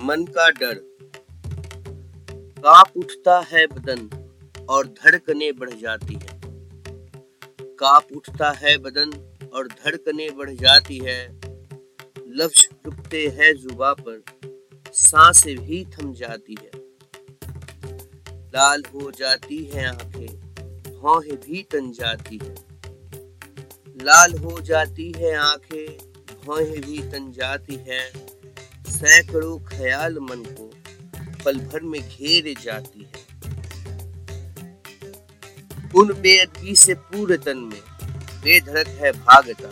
मन का डर। काप उठता है बदन और धड़कने बढ़ जाती है। काप उठता है बदन और धड़कने बढ़ जाती है। लफ्ज रुकते हैं जुबा पर, साँसें भी थम जाती है। लाल हो जाती है आँखें भौहें भी तन जाती है। लाल हो जाती है आँखें भौहें भी तन जाती है। सैकड़ों ख्याल मन को पल भर में घेरे जाती है। उन बेअदबी से पूरे तन में बेधड़क है भागता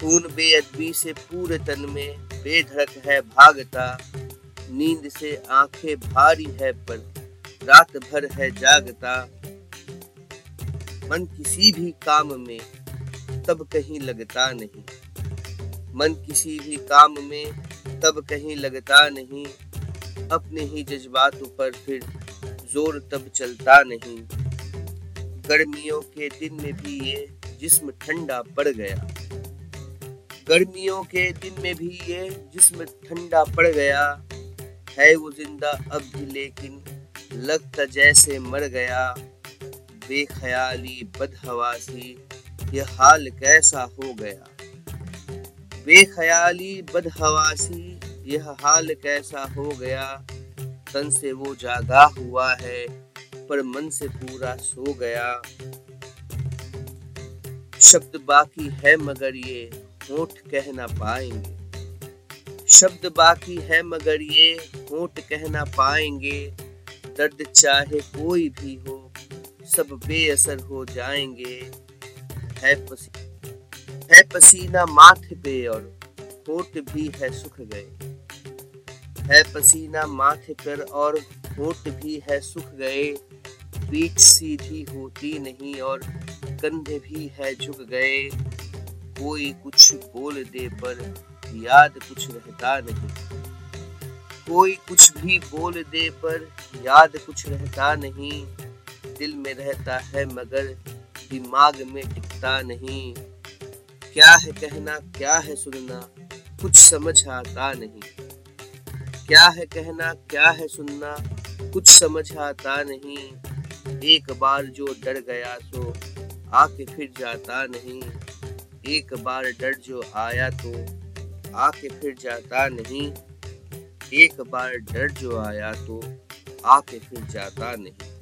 खून बेअदबी से पूरे तन में बेधड़क है भागता नींद से आँखें भारी है पर रात भर है जागता। मन किसी भी काम में तब कहीं लगता नहीं। मन किसी भी काम में तब कहीं लगता नहीं। अपने ही जज्बातों पर फिर ज़ोर तब चलता नहीं। गर्मियों के दिन में भी ये जिस्म ठंडा पड़ गया। गर्मियों के दिन में भी ये जिस्म ठंडा पड़ गया। है वो ज़िंदा अब भी, लेकिन लगता जैसे मर गया। बेख्याली, बदहवासी, ये हाल कैसा हो गया? बेख्याली बदहवासी यह हाल कैसा हो गया? तन से वो जागा हुआ है पर मन से पूरा सो गया। शब्द बाकी है मगर ये होठ कह ना पाएँगे। शब्द बाकी है मगर ये होठ कह ना पाएँगे। दर्द चाहे कोई भी हो सब बेअसर हो जाएँगे। है पसी, पसीना माथे पे और होठ भी है सुख गए। है पसीना माथे पर और होठ भी है सुख गए। पीठ सीधी होती नहीं और कंधे भी है झुक गए। कोई कुछ बोल दे पर याद कुछ रहता नहीं। कोई कुछ भी बोल दे पर याद कुछ रहता नहीं। दिल में रहता है मगर दिमाग में टिकता नहीं। क्या है कहना, क्या है सुनना? कुछ समझ आता नहीं। क्या है कहना, क्या है सुनना? कुछ समझ आता नहीं। एक बार जो डर गया सो आके फिर जाता नहीं। एक बार डर जो आया तो आके फिर जाता नहीं। एक बार डर जो आया तो आके फिर जाता नहीं।